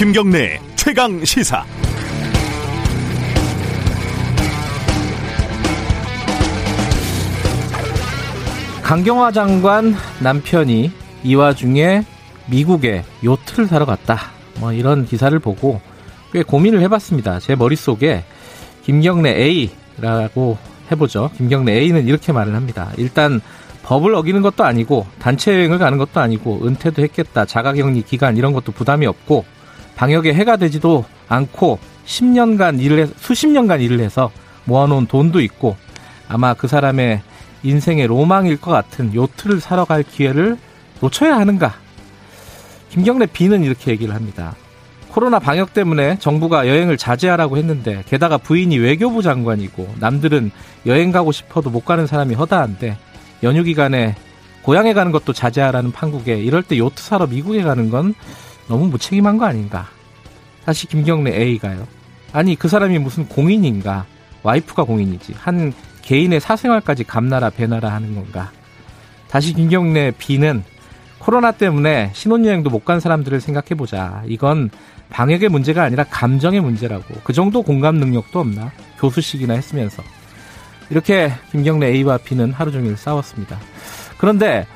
김경래 최강 시사. 강경화 장관 남편이 이 와중에 미국에 요트를 사러 갔다. 뭐 이런 기사를 보고 꽤 고민을 해봤습니다. 제 머릿속에 김경래 A라고 해보죠. 김경래 A는 이렇게 말을 합니다. 일단 법을 어기는 것도 아니고 단체 여행을 가는 것도 아니고 은퇴도 했겠다. 자가격리 기간 이런 것도 부담이 없고 방역에 해가 되지도 않고 10년간 일을 해, 수십 년간 일을 해서 모아놓은 돈도 있고 아마 그 사람의 인생의 로망일 것 같은 요트를 사러 갈 기회를 놓쳐야 하는가? 김경래 B는 이렇게 얘기를 합니다. 코로나 방역 때문에 정부가 여행을 자제하라고 했는데 게다가 부인이 외교부 장관이고 남들은 여행 가고 싶어도 못 가는 사람이 허다한데 연휴 기간에 고향에 가는 것도 자제하라는 판국에 이럴 때 요트 사러 미국에 가는 건 너무 무책임한 거 아닌가? 다시 김경래 A가요. 아니 그 사람이 무슨 공인인가? 와이프가 공인이지. 한 개인의 사생활까지 감나라 배나라 하는 건가? 다시 김경래 B는 코로나 때문에 신혼여행도 못 간 사람들을 생각해보자. 이건 방역의 문제가 아니라 감정의 문제라고. 그 정도 공감 능력도 없나? 교수식이나 했으면서. 이렇게 김경래 A와 B는 하루 종일 싸웠습니다. 그런데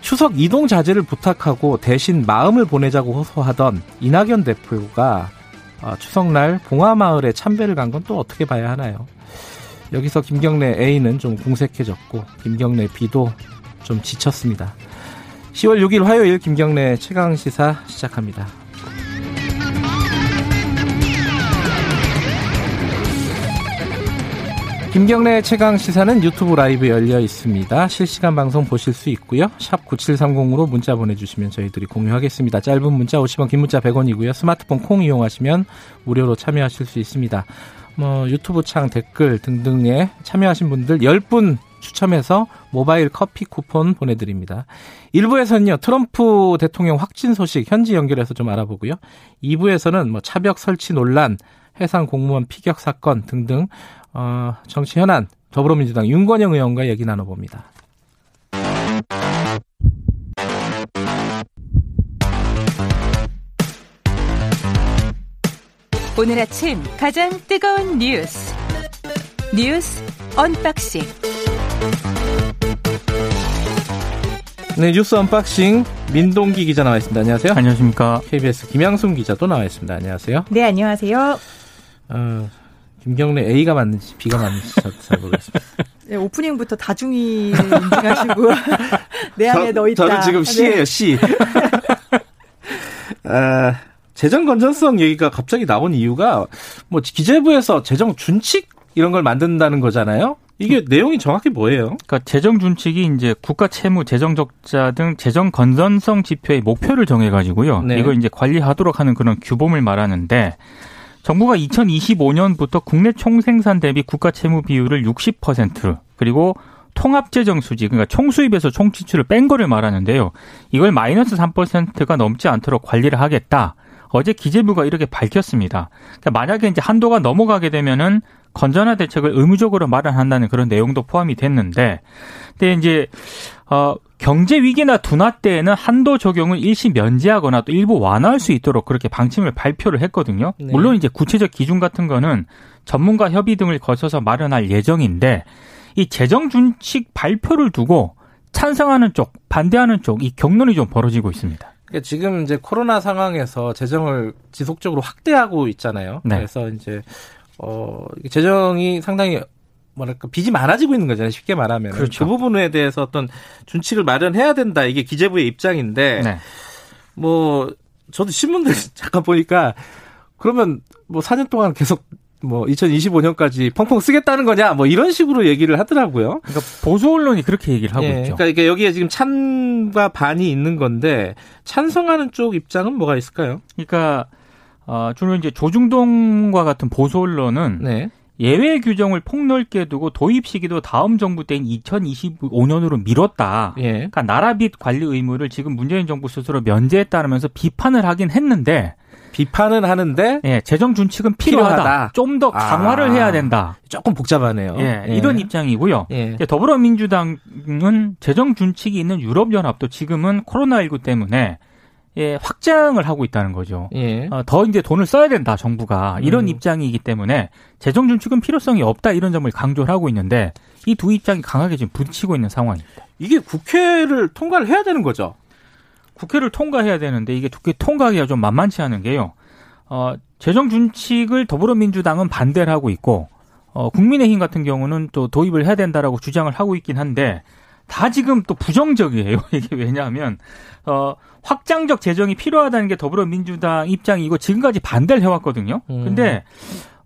추석 이동 자제를 부탁하고 대신 마음을 보내자고 호소하던 이낙연 대표가 어, 추석날 봉화마을에 참배를 간 건 또 어떻게 봐야 하나요? 여기서 김경래 A는 좀 공색해졌고 김경래 B도 좀 지쳤습니다. 10월 6일 화요일 김경래 최강 시사 시작합니다. 김경래 최강 시사는 유튜브 라이브 열려 있습니다. 실시간 방송 보실 수 있고요. 샵 9730으로 문자 보내주시면 저희들이 공유하겠습니다. 짧은 문자 50원, 긴 문자 100원이고요. 스마트폰 콩 이용하시면 무료로 참여하실 수 있습니다. 뭐 유튜브 창 댓글 등등에 참여하신 분들 10분 추첨해서 모바일 커피 쿠폰 보내드립니다. 1부에서는요, 트럼프 대통령 확진 소식 현지 연결해서 좀 알아보고요. 2부에서는 뭐 차벽 설치 논란, 해상 공무원 피격 사건 등등 어, 정치 현안 더불어민주당 윤건영 의원과 얘기 나눠봅니다. 오늘 아침 가장 뜨거운 뉴스 뉴스 unboxing 네 뉴스 unboxing 민동기 기자 나와 있습니다. 안녕하세요. 안녕하십니까. KBS 김양순 기자도 나와 있습니다. 안녕하세요. 네 안녕하세요. 어, 김경래 A가 맞는지 B가 맞는지 잘 모르겠습니다. 네, 오프닝부터 다중이 인증하시고 내 안에 너 있다. 저는 지금 C예요, 네. C. 아, 재정 건전성 얘기가 갑자기 나온 이유가 뭐 기재부에서 재정 준칙 이런 걸 만든다는 거잖아요. 이게 내용이 정확히 뭐예요? 그러니까 재정 준칙이 이제 국가 채무, 재정 적자 등 재정 건전성 지표의 목표를 정해 가지고요. 네. 이걸 이제 관리하도록 하는 그런 규범을 말하는데 정부가 2025년부터 국내 총생산 대비 국가 채무 비율을 60% 그리고 통합 재정 수지 그러니까 총수입에서 총지출을 뺀 거를 말하는데요. 이걸 마이너스 3%가 넘지 않도록 관리를 하겠다. 어제 기재부가 이렇게 밝혔습니다. 그러니까 만약에 이제 한도가 넘어가게 되면은 건전화 대책을 의무적으로 마련한다는 그런 내용도 포함이 됐는데, 근데 이제 어 경제 위기나 둔화 때에는 한도 적용을 일시 면제하거나 또 일부 완화할 수 있도록 그렇게 방침을 발표를 했거든요. 네. 물론 이제 구체적 기준 같은 거는 전문가 협의 등을 거쳐서 마련할 예정인데 이 재정 준칙 발표를 두고 찬성하는 쪽, 반대하는 쪽 이 경론이 좀 벌어지고 있습니다. 그러니까 지금 이제 코로나 상황에서 재정을 지속적으로 확대하고 있잖아요. 네. 그래서 이제 어 재정이 상당히 뭐랄까 빚이 많아지고 있는 거잖아요. 쉽게 말하면 그렇죠. 그 부분에 대해서 어떤 준칙을 마련해야 된다. 이게 기재부의 입장인데 네. 뭐 저도 신문들 잠깐 보니까 그러면 뭐 4년 동안 계속 뭐 2025년까지 펑펑 쓰겠다는 거냐 뭐 이런 식으로 얘기를 하더라고요. 그러니까 보수 언론이 그렇게 얘기를 하고 예, 있죠. 그러니까 이게 여기에 지금 찬과 반이 있는 건데 찬성하는 쪽 입장은 뭐가 있을까요? 그러니까 어, 주로 이제 조중동과 같은 보수 언론은 네. 예외 규정을 폭넓게 두고 도입 시기도 다음 정부 때인 2025년으로 미뤘다. 예. 그러니까 나라빚 관리 의무를 지금 문재인 정부 스스로 면제했다면서 비판을 하긴 했는데 비판은 하는데 예, 재정 준칙은 필요하다. 필요하다. 좀 더 강화를 아. 해야 된다. 조금 복잡하네요. 예, 이런 입장이고요. 예. 더불어민주당은 재정 준칙이 있는 유럽 연합도 지금은 코로나 19 때문에 예, 확장을 하고 있다는 거죠. 예. 어, 더 이제 돈을 써야 된다 정부가 이런 음. 입장이기 때문에 재정 준축은 필요성이 없다 이런 점을 강조를 하고 있는데 이 두 입장이 강하게 지금 부딪히고 있는 상황입니다. 이게 국회를 통과를 해야 되는 거죠. 국회를 통과해야 되는데 이게 국회 통과하기가 좀 만만치 않은 게요. 어, 재정 준칙을 더불어민주당은 반대를 하고 있고 어, 국민의힘 같은 경우는 또 도입을 해야 된다라고 주장을 하고 있긴 한데 다 지금 또 부정적이에요. 이게 왜냐하면 어, 확장적 재정이 필요하다는 게 더불어민주당 입장이고 지금까지 반대를 해왔거든요. 음. 근데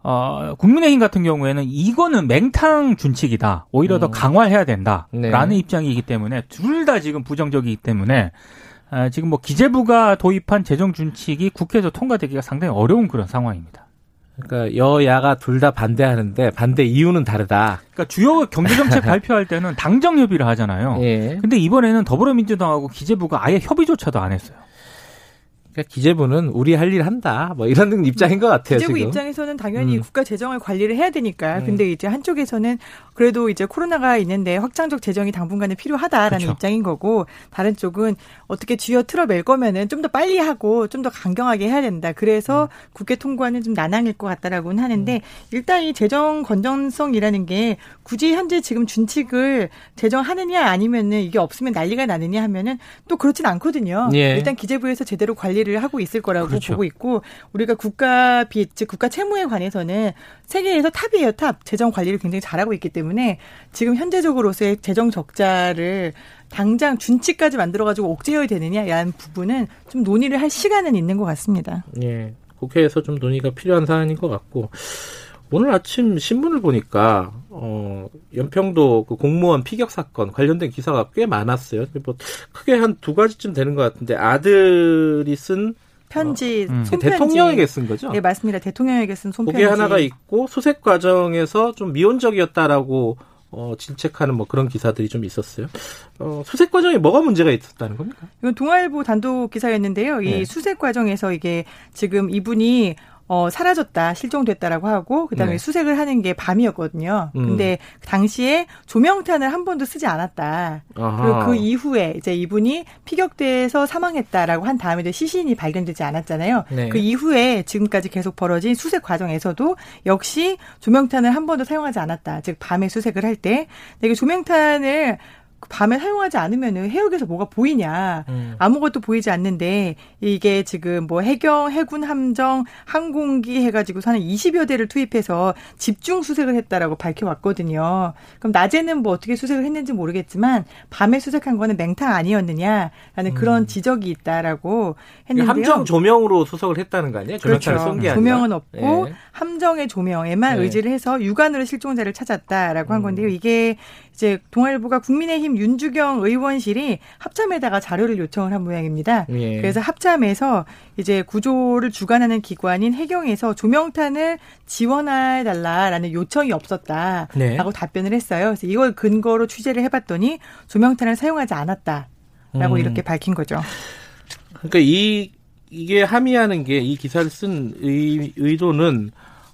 어, 국민의힘 같은 경우에는 이거는 맹탕 준칙이다. 오히려 더 음. 강화해야 된다라는 네. 입장이기 때문에 둘 다 지금 부정적이기 때문에 아, 지금 뭐 기재부가 도입한 재정 준칙이 국회에서 통과되기가 상당히 어려운 그런 상황입니다. 그러니까 여야가 둘 다 반대하는데 반대 이유는 다르다. 그러니까 주요 경제정책 발표할 때는 당정 협의를 하잖아요. 예. 근데 이번에는 더불어민주당하고 기재부가 아예 협의조차도 안 했어요. 그러니까 기재부는 우리 할 일 한다. 뭐 이런 입장인 것 같아요. 기재부 지금. 입장에서는 당연히 음. 국가 재정을 관리를 해야 되니까. 음. 근데 이제 한쪽에서는 그래도 이제 코로나가 있는데 확장적 재정이 당분간은 필요하다라는 그렇죠. 입장인 거고 다른 쪽은 어떻게 쥐어 틀어맬 거면은 좀 더 빨리 하고 좀 더 강경하게 해야 된다. 그래서 음. 국회 통과는 좀 난항일 것 같다라고는 하는데 일단 이 재정 건전성이라는 게 굳이 현재 지금 준칙을 제정하느냐 아니면은 이게 없으면 난리가 나느냐 하면은 또 그렇진 않거든요. 예. 일단 기재부에서 제대로 관리 를 하고 있을 거라고 그렇죠. 보고 있고 우리가 국가 빚, 즉 국가 채무에 관해서는 세계에서 top이에요, top. 재정 관리를 굉장히 잘하고 있기 때문에 지금 현재적으로서의 재정 적자를 당장 준칙까지 만들어가지고 억제해야 되느냐라는 부분은 좀 논의를 할 시간은 있는 것 같습니다. 예. 국회에서 좀 논의가 필요한 사안인 것 같고 오늘 아침 신문을 보니까 어 연평도 그 공무원 피격 사건 관련된 기사가 꽤 많았어요. 뭐 크게 한 두 가지쯤 되는 것 같은데 아들이 쓴 편지, 음. 손편지. 대통령에게 쓴 거죠. 네, 맞습니다. 대통령에게 쓴 손편지. 그게 하나가 있고 수색 과정에서 좀 미온적이었다라고 어, 질책하는 뭐 그런 기사들이 좀 있었어요. 어, 수색 과정에 뭐가 문제가 있었다는 겁니까? 이건 동아일보 단독 기사였는데요. 이 네. 수색 과정에서 이게 지금 이분이 어, 사라졌다, 실종됐다라고 하고, 그 다음에 네. 수색을 하는 게 밤이었거든요. 음. 근데 당시에 조명탄을 한 번도 쓰지 않았다. 아하. 그리고 그 이후에 이제 이분이 피격돼서 사망했다라고 한 다음에 이제 시신이 발견되지 않았잖아요. 네. 그 이후에 지금까지 계속 벌어진 수색 과정에서도 역시 조명탄을 한 번도 사용하지 않았다. 즉 밤에 수색을 할 때. 이게 조명탄을 그 밤에 사용하지 않으면은 해역에서 뭐가 보이냐. 음. 아무것도 보이지 않는데 이게 지금 뭐 해경, 해군 함정, 항공기 해가지고 한 20여 대를 투입해서 집중 수색을 했다라고 밝혀왔거든요. 그럼 낮에는 뭐 어떻게 수색을 했는지 모르겠지만 밤에 수색한 거는 맹탕 아니었느냐라는 그런 지적이 있다라고 했는데요. 음. 함정 조명으로 수석을 했다는 거 아니에요? 조명탄을 쏜게 아니라. 조명은 없고 예. 함정의 조명에만 네. 의지를 해서 육안으로 실종자를 찾았다라고 한 음. 건데요. 이게 이제 동아일보가 국민의힘 윤주경 의원실이 합참에다가 자료를 요청을 한 모양입니다. 예. 그래서 합참에서 이제 구조를 주관하는 기관인 해경에서 조명탄을 지원해 달라라는 요청이 없었다라고 네. 답변을 했어요. 그래서 이걸 근거로 취재를 해봤더니 조명탄을 사용하지 않았다라고 음. 이렇게 밝힌 거죠. 그러니까 이 이게 함의하는 게 이 기사를 쓴 의, 의도는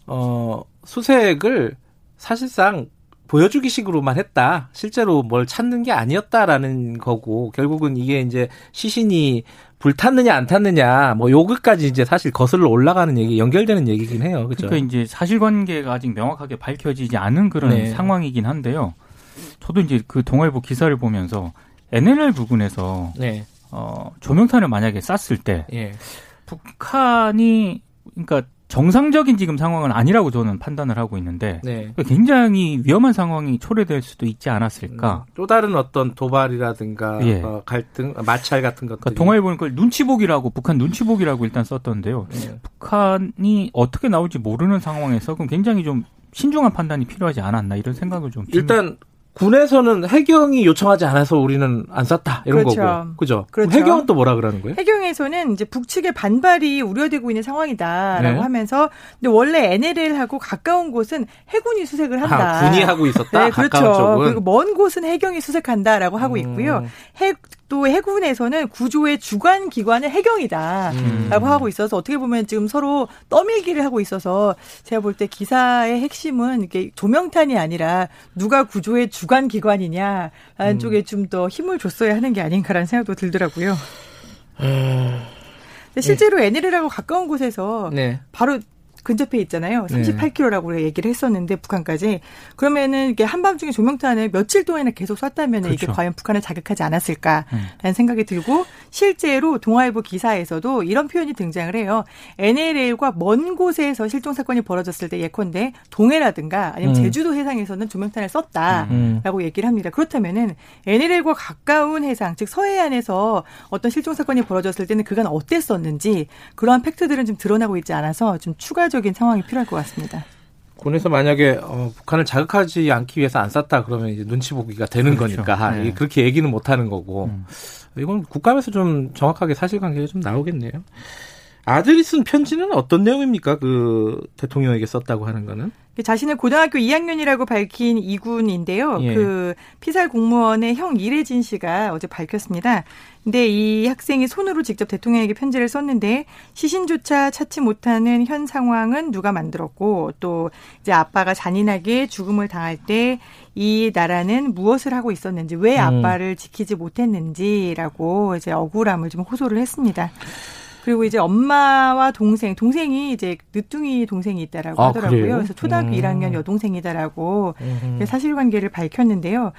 어 수색을 사실상 보여주기식으로만 했다. 실제로 뭘 찾는 게 아니었다라는 거고 결국은 이게 이제 시신이 불탔느냐 안 탔느냐 뭐 요것까지 이제 사실 거슬러 올라가는 얘기 연결되는 얘기긴 해요. 그죠? 그러니까 이제 사실관계가 아직 명확하게 밝혀지지 않은 그런 네. 상황이긴 한데요. 저도 이제 그 동아일보 기사를 보면서 NLL 부근에서 네. 어, 조명탄을 만약에 쐈을 때 예. 북한이 그러니까 정상적인 지금 상황은 아니라고 저는 판단을 하고 있는데 네. 굉장히 위험한 상황이 초래될 수도 있지 않았을까. 음, 또 다른 어떤 도발이라든가 예. 어, 갈등, 마찰 같은 것들이 그러니까 동아일보는 그걸 눈치보기라고 북한 눈치보기라고 일단 썼던데요. 예. 북한이 어떻게 나올지 모르는 상황에서 그럼 굉장히 좀 신중한 판단이 필요하지 않았나 이런 생각을 좀. 일단 군에서는 해경이 요청하지 않아서 우리는 안 쐈다 이런 그렇죠. 거고 그죠? 그렇죠. 해경은 또 뭐라 그러는 거예요? 해경에서는 이제 북측의 반발이 우려되고 있는 상황이다라고 네. 하면서 근데 원래 NLL하고 가까운 곳은 해군이 수색을 한다. 아, 군이 하고 있었다. 네, 가까운 그렇죠. 쪽은. 그리고 먼 곳은 해경이 수색한다라고 하고 음. 있고요. 해, 또 해군에서는 구조의 주관 기관은 해경이다. 음. 라고 하고 있어서 어떻게 보면 지금 서로 떠밀기를 하고 있어서 제가 볼 때 기사의 핵심은 이게 조명탄이 아니라 누가 구조의 주관 기관이냐라는 음. 쪽에 좀 더 힘을 줬어야 하는 게 아닌가라는 생각도 들더라고요. 근데 실제로 NLL하고 가까운 곳에서 네. 바로 근접해 있잖아요. 38km라고 네. 얘기를 했었는데 북한까지 그러면은 이게 한밤중에 조명탄을 며칠 동안이나 계속 쐈다면 그렇죠. 이게 과연 북한을 자극하지 않았을까라는 음. 생각이 들고 실제로 동아일보 기사에서도 이런 표현이 등장을 해요. NLL과 먼 곳에서 실종 사건이 벌어졌을 때 예컨대 동해라든가 아니면 음. 제주도 해상에서는 조명탄을 썼다라고 음. 얘기를 합니다. 그렇다면은 NLL과 가까운 해상 즉 서해안에서 어떤 실종 사건이 벌어졌을 때는 그간 어땠었는지 그러한 팩트들은 좀 드러나고 있지 않아서 좀 추가적 인 추가적인 상황이 필요할 것 같습니다. 군에서 만약에 어, 북한을 자극하지 않기 위해서 안 쐈다 그러면 이제 눈치 보기가 되는 그렇죠. 거니까 네. 그렇게 얘기는 못 하는 거고 음. 이건 국감에서 좀 정확하게 사실관계가 좀 나오겠네요. 아들이 쓴 편지는 어떤 내용입니까? 그 대통령에게 썼다고 하는 거는? 그 자신을 고등학교 2학년이라고 밝힌 이군인데요. 예. 그 피살 공무원의 형 이래진 씨가 어제 밝혔습니다. 근데 이 학생이 손으로 직접 대통령에게 편지를 썼는데 시신조차 찾지 못하는 현 상황은 누가 만들었고 또 이제 아빠가 잔인하게 죽음을 당할 때 이 나라는 무엇을 하고 있었는지 왜 음. 아빠를 지키지 못했는지라고 이제 억울함을 좀 호소를 했습니다. 그리고 이제 엄마와 동생, 동생이 이제 늦둥이 동생이 있다라고 아, 하더라고요. 그래요? 그래서 초등학교 음. 1학년 여동생이다라고 음. 사실관계를 밝혔는데요.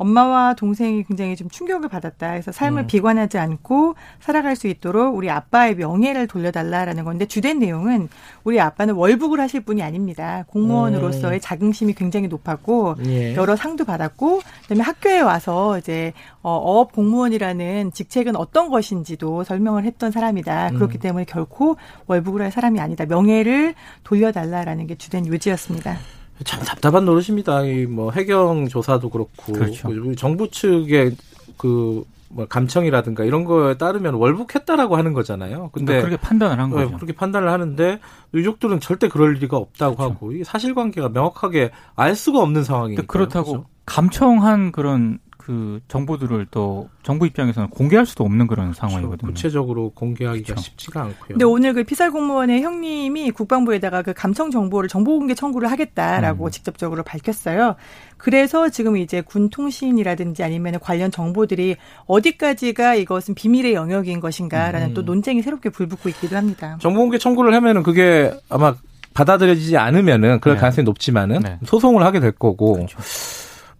엄마와 동생이 굉장히 좀 충격을 받았다. 그래서 삶을 음. 비관하지 않고 살아갈 수 있도록 우리 아빠의 명예를 돌려달라라는 건데 주된 내용은 우리 아빠는 월북을 하실 분이 아닙니다. 공무원으로서의 음. 자긍심이 굉장히 높았고 예. 여러 상도 받았고 그다음에 학교에 와서 이제 어, 어업 공무원이라는 직책은 어떤 것인지도 설명을 했던 사람이다. 음. 그렇기 때문에 결코 월북을 할 사람이 아니다. 명예를 돌려달라라는 게 주된 요지였습니다. 참 답답한 노릇입니다. 이 뭐 해경 조사도 그렇고 그렇죠. 정부 측의 그 뭐 감청이라든가 이런 거에 따르면 월북했다라고 하는 거잖아요. 근데 그러니까 그렇게 판단을 한 거죠. 네, 그렇게 판단을 하는데 유족들은 절대 그럴 리가 없다고 그렇죠. 하고 이 사실관계가 명확하게 알 수가 없는 상황이니까 그렇다고 그렇죠? 감청한 그런 그 정보들을 또 정부 입장에서는 공개할 수도 없는 그런 그렇죠. 상황이거든요. 구체적으로 공개하기가 그렇죠. 쉽지가 않고요. 근데 오늘 그 피살 공무원의 형님이 국방부에다가 그 감청 정보를 정보 공개 청구를 하겠다라고 음. 직접적으로 밝혔어요. 그래서 지금 이제 군 통신이라든지 아니면 관련 정보들이 어디까지가 이것은 비밀의 영역인 것인가라는 음. 또 논쟁이 새롭게 불붙고 있기도 합니다. 정보 공개 청구를 하면은 그게 아마 받아들여지지 않으면은 그럴 네. 가능성이 높지만은 네. 소송을 하게 될 거고 그렇죠.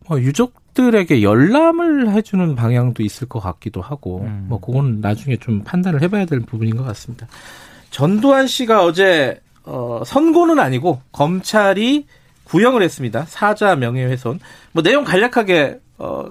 뭐 유족 들에게 열람을 해주는 방향도 있을 것 같기도 하고 음. 뭐 그건 나중에 좀 판단을 해봐야 될 부분인 것 같습니다. 전두환 씨가 어제 어, 선고는 아니고 검찰이 구형을 했습니다. 사자 명예훼손. 뭐 내용 간략하게 어,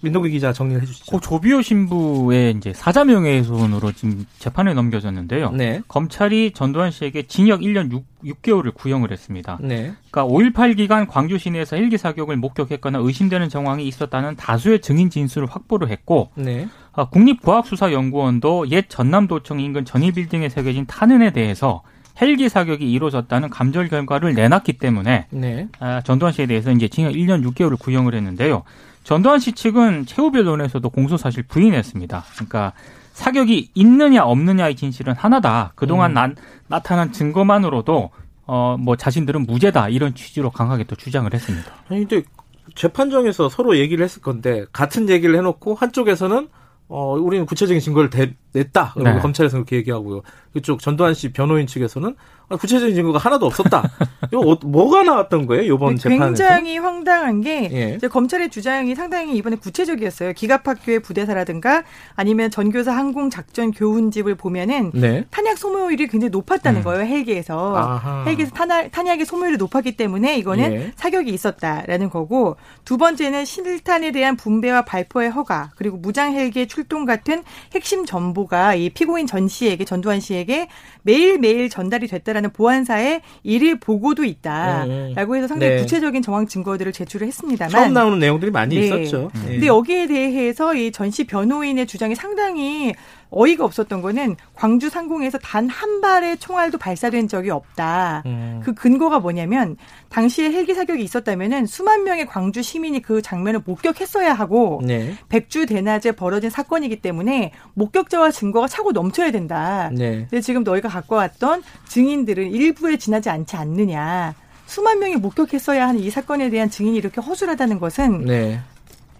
민동기 기자 정리를 해주시죠. 고 조비오 신부의 이제 사자명예훼손으로 지금 재판에 넘겨졌는데요. 네. 검찰이 전두환 씨에게 징역 1년 6, 개월을 구형을 했습니다. 네. 그러니까 5.18 기간 광주 시내에서 헬기 사격을 목격했거나 의심되는 정황이 있었다는 다수의 증인 진술을 확보를 했고, 네. 아, 국립과학수사연구원도 옛 전남도청 인근 전이빌딩에 새겨진 탄흔에 대해서 헬기 사격이 이루어졌다는 감절 결과를 내놨기 때문에 네. 아, 전두환 씨에 대해서 이제 징역 1년 6개월을 구형을 했는데요. 전두환 씨 측은 최후 변론에서도 공소 사실 부인했습니다. 그러니까 사격이 있느냐 없느냐의 진실은 하나다. 그동안 음. 나, 나타난 증거만으로도 어 뭐 자신들은 무죄다 이런 취지로 강하게 또 주장을 했습니다. 아니 근데 재판정에서 서로 얘기를 했을 건데 같은 얘기를 해놓고 한쪽에서는 어 우리는 구체적인 증거를 대, 냈다. 네. 검찰에서 그렇게 얘기하고요. 그쪽 전두환 씨 변호인 측에서는 아, 구체적인 증거가 하나도 없었다. 이거 어, 뭐가 나왔던 거예요 이번 네, 재판에서? 굉장히 황당한 게 예. 이제 검찰의 주장이 상당히 이번에 구체적이었어요. 기갑학교의 부대사라든가 아니면 전교사 항공 작전 교훈집을 보면은 네. 탄약 소모율이 굉장히 높았다는 음. 거예요 헬기에서 아하. 헬기에서 탄약, 탄약의 소모율이 높았기 때문에 이거는 예. 사격이 있었다라는 거고 두 번째는 실탄에 대한 분배와 발포의 허가 그리고 무장 헬기의 출동 같은 핵심 정보 가 이 피고인 전 씨에게 전두환 씨에게 매일 매일 전달이 됐다는 있다라는 보안사의 일일 보고도 있다라고 네. 해서 상당히 네. 구체적인 정황 증거들을 제출을 했습니다만 처음 나오는 내용들이 많이 네. 있었죠. 네. 근데 여기에 대해서 이 전시 변호인의 주장이 상당히 어이가 없었던 거는 광주 상공에서 단 한 발의 총알도 발사된 적이 없다. 음. 그 근거가 뭐냐면 당시에 헬기 사격이 있었다면은 수만 명의 광주 시민이 그 장면을 목격했어야 하고 네. 백주 대낮에 벌어진 사건이기 때문에 목격자와 증거가 차고 넘쳐야 된다. 네. 근데 지금 너희가 갖고 왔던 증인들은 일부에 지나지 않지 않느냐. 수만 명이 목격했어야 하는 이 사건에 대한 증인이 이렇게 허술하다는 것은 네.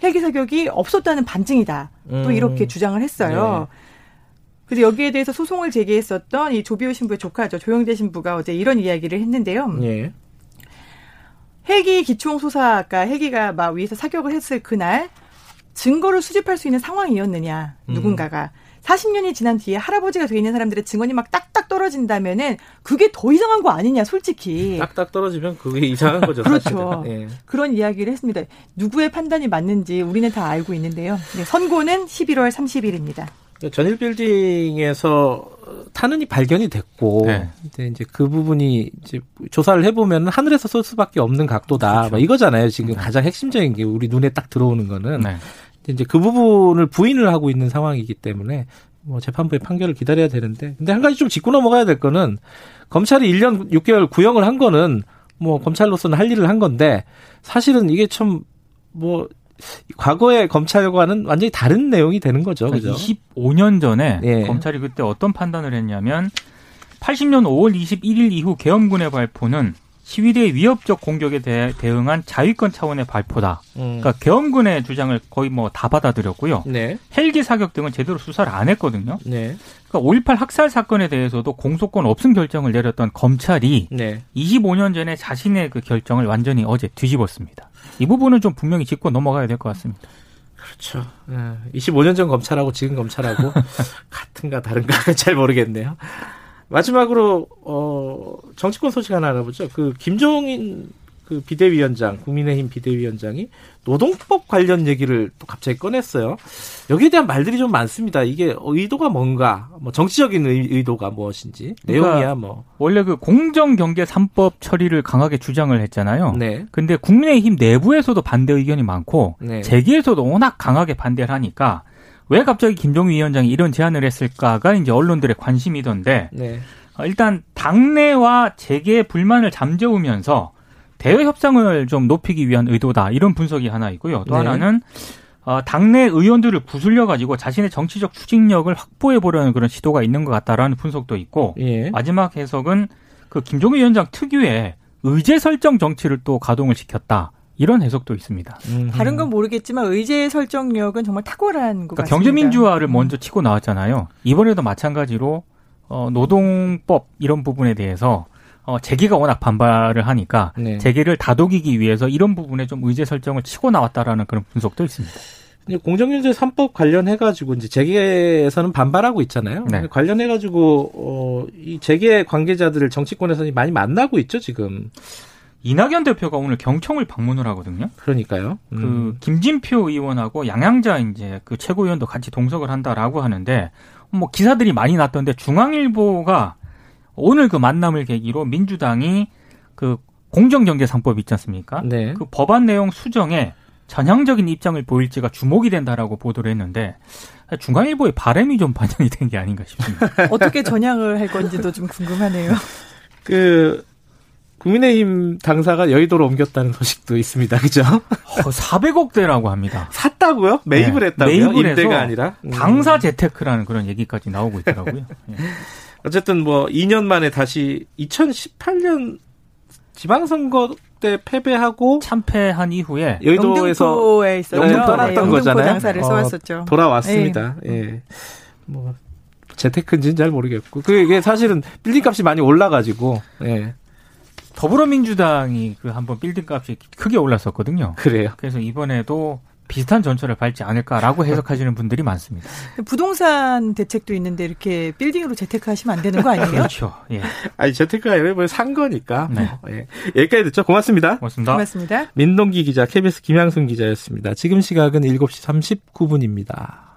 헬기 사격이 없었다는 반증이다. 또 음. 이렇게 주장을 했어요. 네. 그래서 여기에 대해서 소송을 제기했었던 이 조비오 신부의 조카죠. 조영재 신부가 어제 이런 이야기를 했는데요. 예. 헬기 기총 소사가 헬기가 막 위에서 사격을 했을 그날 증거를 수집할 수 있는 상황이었느냐 음. 누군가가 40년이 지난 뒤에 할아버지가 돼 있는 사람들의 증언이 막 딱딱 떨어진다면은 그게 더 이상한 거 아니냐 솔직히 딱딱 떨어지면 그게 이상한 거죠. 그렇죠. 예. 그런 이야기를 했습니다. 누구의 판단이 맞는지 우리는 다 알고 있는데요. 네, 선고는 11월 30일입니다. 그러니까 전일 빌딩에서 탄원이 발견이 됐고, 네. 근데 이제 그 부분이 이제 조사를 해보면 하늘에서 쏠 수밖에 없는 각도다. 그렇죠. 막 이거잖아요. 지금 가장 핵심적인 게 우리 눈에 딱 들어오는 거는 네. 이제 그 부분을 부인을 하고 있는 상황이기 때문에 뭐 재판부의 판결을 기다려야 되는데, 근데 한 가지 좀 짚고 넘어가야 될 거는 검찰이 1년 6개월 구형을 한 거는 뭐 검찰로서는 할 일을 한 건데 사실은 이게 참 뭐 과거의 검찰과는 완전히 다른 내용이 되는 거죠. 그죠? 25년 전에 예. 검찰이 그때 어떤 판단을 했냐면 80년 5월 21일 이후 계엄군의 발포는 시위대의 위협적 공격에 대, 대응한 자위권 차원의 발포다. 음. 그러니까 계엄군의 주장을 거의 뭐 다 받아들였고요. 네. 헬기 사격 등은 제대로 수사를 안 했거든요. 네. 그러니까 5.18 학살 사건에 대해서도 공소권 없음 결정을 내렸던 검찰이 네. 25년 전에 자신의 그 결정을 완전히 어제 뒤집었습니다. 이 부분은 좀 분명히 짚고 넘어가야 될 것 같습니다. 그렇죠. 25년 전 검찰하고 지금 검찰하고 같은가 다른가 잘 모르겠네요. 마지막으로 어 정치권 소식 하나 알아보죠. 그 김종인 그 비대위원장, 국민의힘 비대위원장이 노동법 관련 얘기를 또 갑자기 꺼냈어요. 여기에 대한 말들이 좀 많습니다. 이게 의도가 뭔가, 뭐 정치적인 의, 도가 무엇인지 그러니까 내용이야 뭐. 원래 그 공정 경계 3법 처리를 강하게 주장을 했잖아요. 네, 근데 국민의힘 내부에서도 반대 의견이 많고 네. 재계에서도 워낙 강하게 반대를 하니까 왜 갑자기 김종인 위원장이 이런 제안을 했을까가 이제 언론들의 관심이던데 네, 어, 일단 당내와 재계의 불만을 잠재우면서 대외 협상을 좀 높이기 위한 의도다 이런 분석이 하나 있고요. 또 네. 하나는 어, 당내 의원들을 구슬려 가지고 자신의 정치적 추진력을 확보해 보려는 그런 시도가 있는 것 같다라는 분석도 있고 예, 마지막 해석은 그 김종인 위원장 특유의 의제 설정 정치를 또 가동을 시켰다. 이런 해석도 있습니다. 음. 다른 건 모르겠지만 의제 설정력은 정말 탁월한 것 그러니까 같습니다. 경제민주화를 먼저 치고 나왔잖아요. 이번에도 마찬가지로 어, 노동법 이런 부분에 대해서 어, 재계가 워낙 반발을 하니까 네. 재계를 다독이기 위해서 이런 부분에 좀 의제 설정을 치고 나왔다라는 그런 분석도 있습니다. 공정경제 3법 관련해가지고 이제 재계에서는 반발하고 있잖아요. 네. 관련해가지고 어, 이 재계 관계자들을 정치권에서는 많이 만나고 있죠 지금. 이낙연 대표가 오늘 경청을 방문을 하거든요. 그러니까요. 그 음. 김진표 의원하고 양양자 이제 그 최고위원도 같이 동석을 한다라고 하는데 뭐 기사들이 많이 났던데 중앙일보가 오늘 그 만남을 계기로 민주당이 그 공정경제 3법 있지 않습니까? 네. 그 법안 내용 수정에 전향적인 입장을 보일지가 주목이 된다라고 보도를 했는데 중앙일보의 바람이 좀 반영이 된 게 아닌가 싶습니다. 어떻게 전향을 할 건지도 좀 궁금하네요. 그 국민의힘 당사가 여의도로 옮겼다는 소식도 있습니다. 그죠? 어, 400억대라고 합니다. 샀다고요? 매입을 네, 했다고요? 매입을 해서 임대가 아니라. 음. 당사 재테크라는 그런 얘기까지 나오고 있더라고요. 예. 어쨌든 뭐 2년 만에 다시 2018년 지방선거 때 패배하고 참패한 이후에 여의도에서 영등포에 있어요. 영등 떠났던 영등포 거잖아요. 장사를 어, 써왔었죠. 돌아왔습니다. 예. 뭐 재테크인지는 잘 모르겠고 그게 사실은 빌딩 값이 많이 올라가지고 예 더불어민주당이 그 한번 빌딩 값이 크게 올랐었거든요. 그래요. 그래서 이번에도 비슷한 전철을 밟지 않을까라고 해석하시는 분들이 많습니다. 부동산 대책도 있는데 이렇게 빌딩으로 재테크하시면 안 되는 거 아니에요? 그렇죠. 예. 아니 재테크가 아니라 뭐산 거니까. 네. 뭐, 예. 여기까지 듣죠. 고맙습니다. 고맙습니다. 고맙습니다. 민동기 기자, KBS 김양순 기자였습니다. 지금 시각은 7시 39분입니다.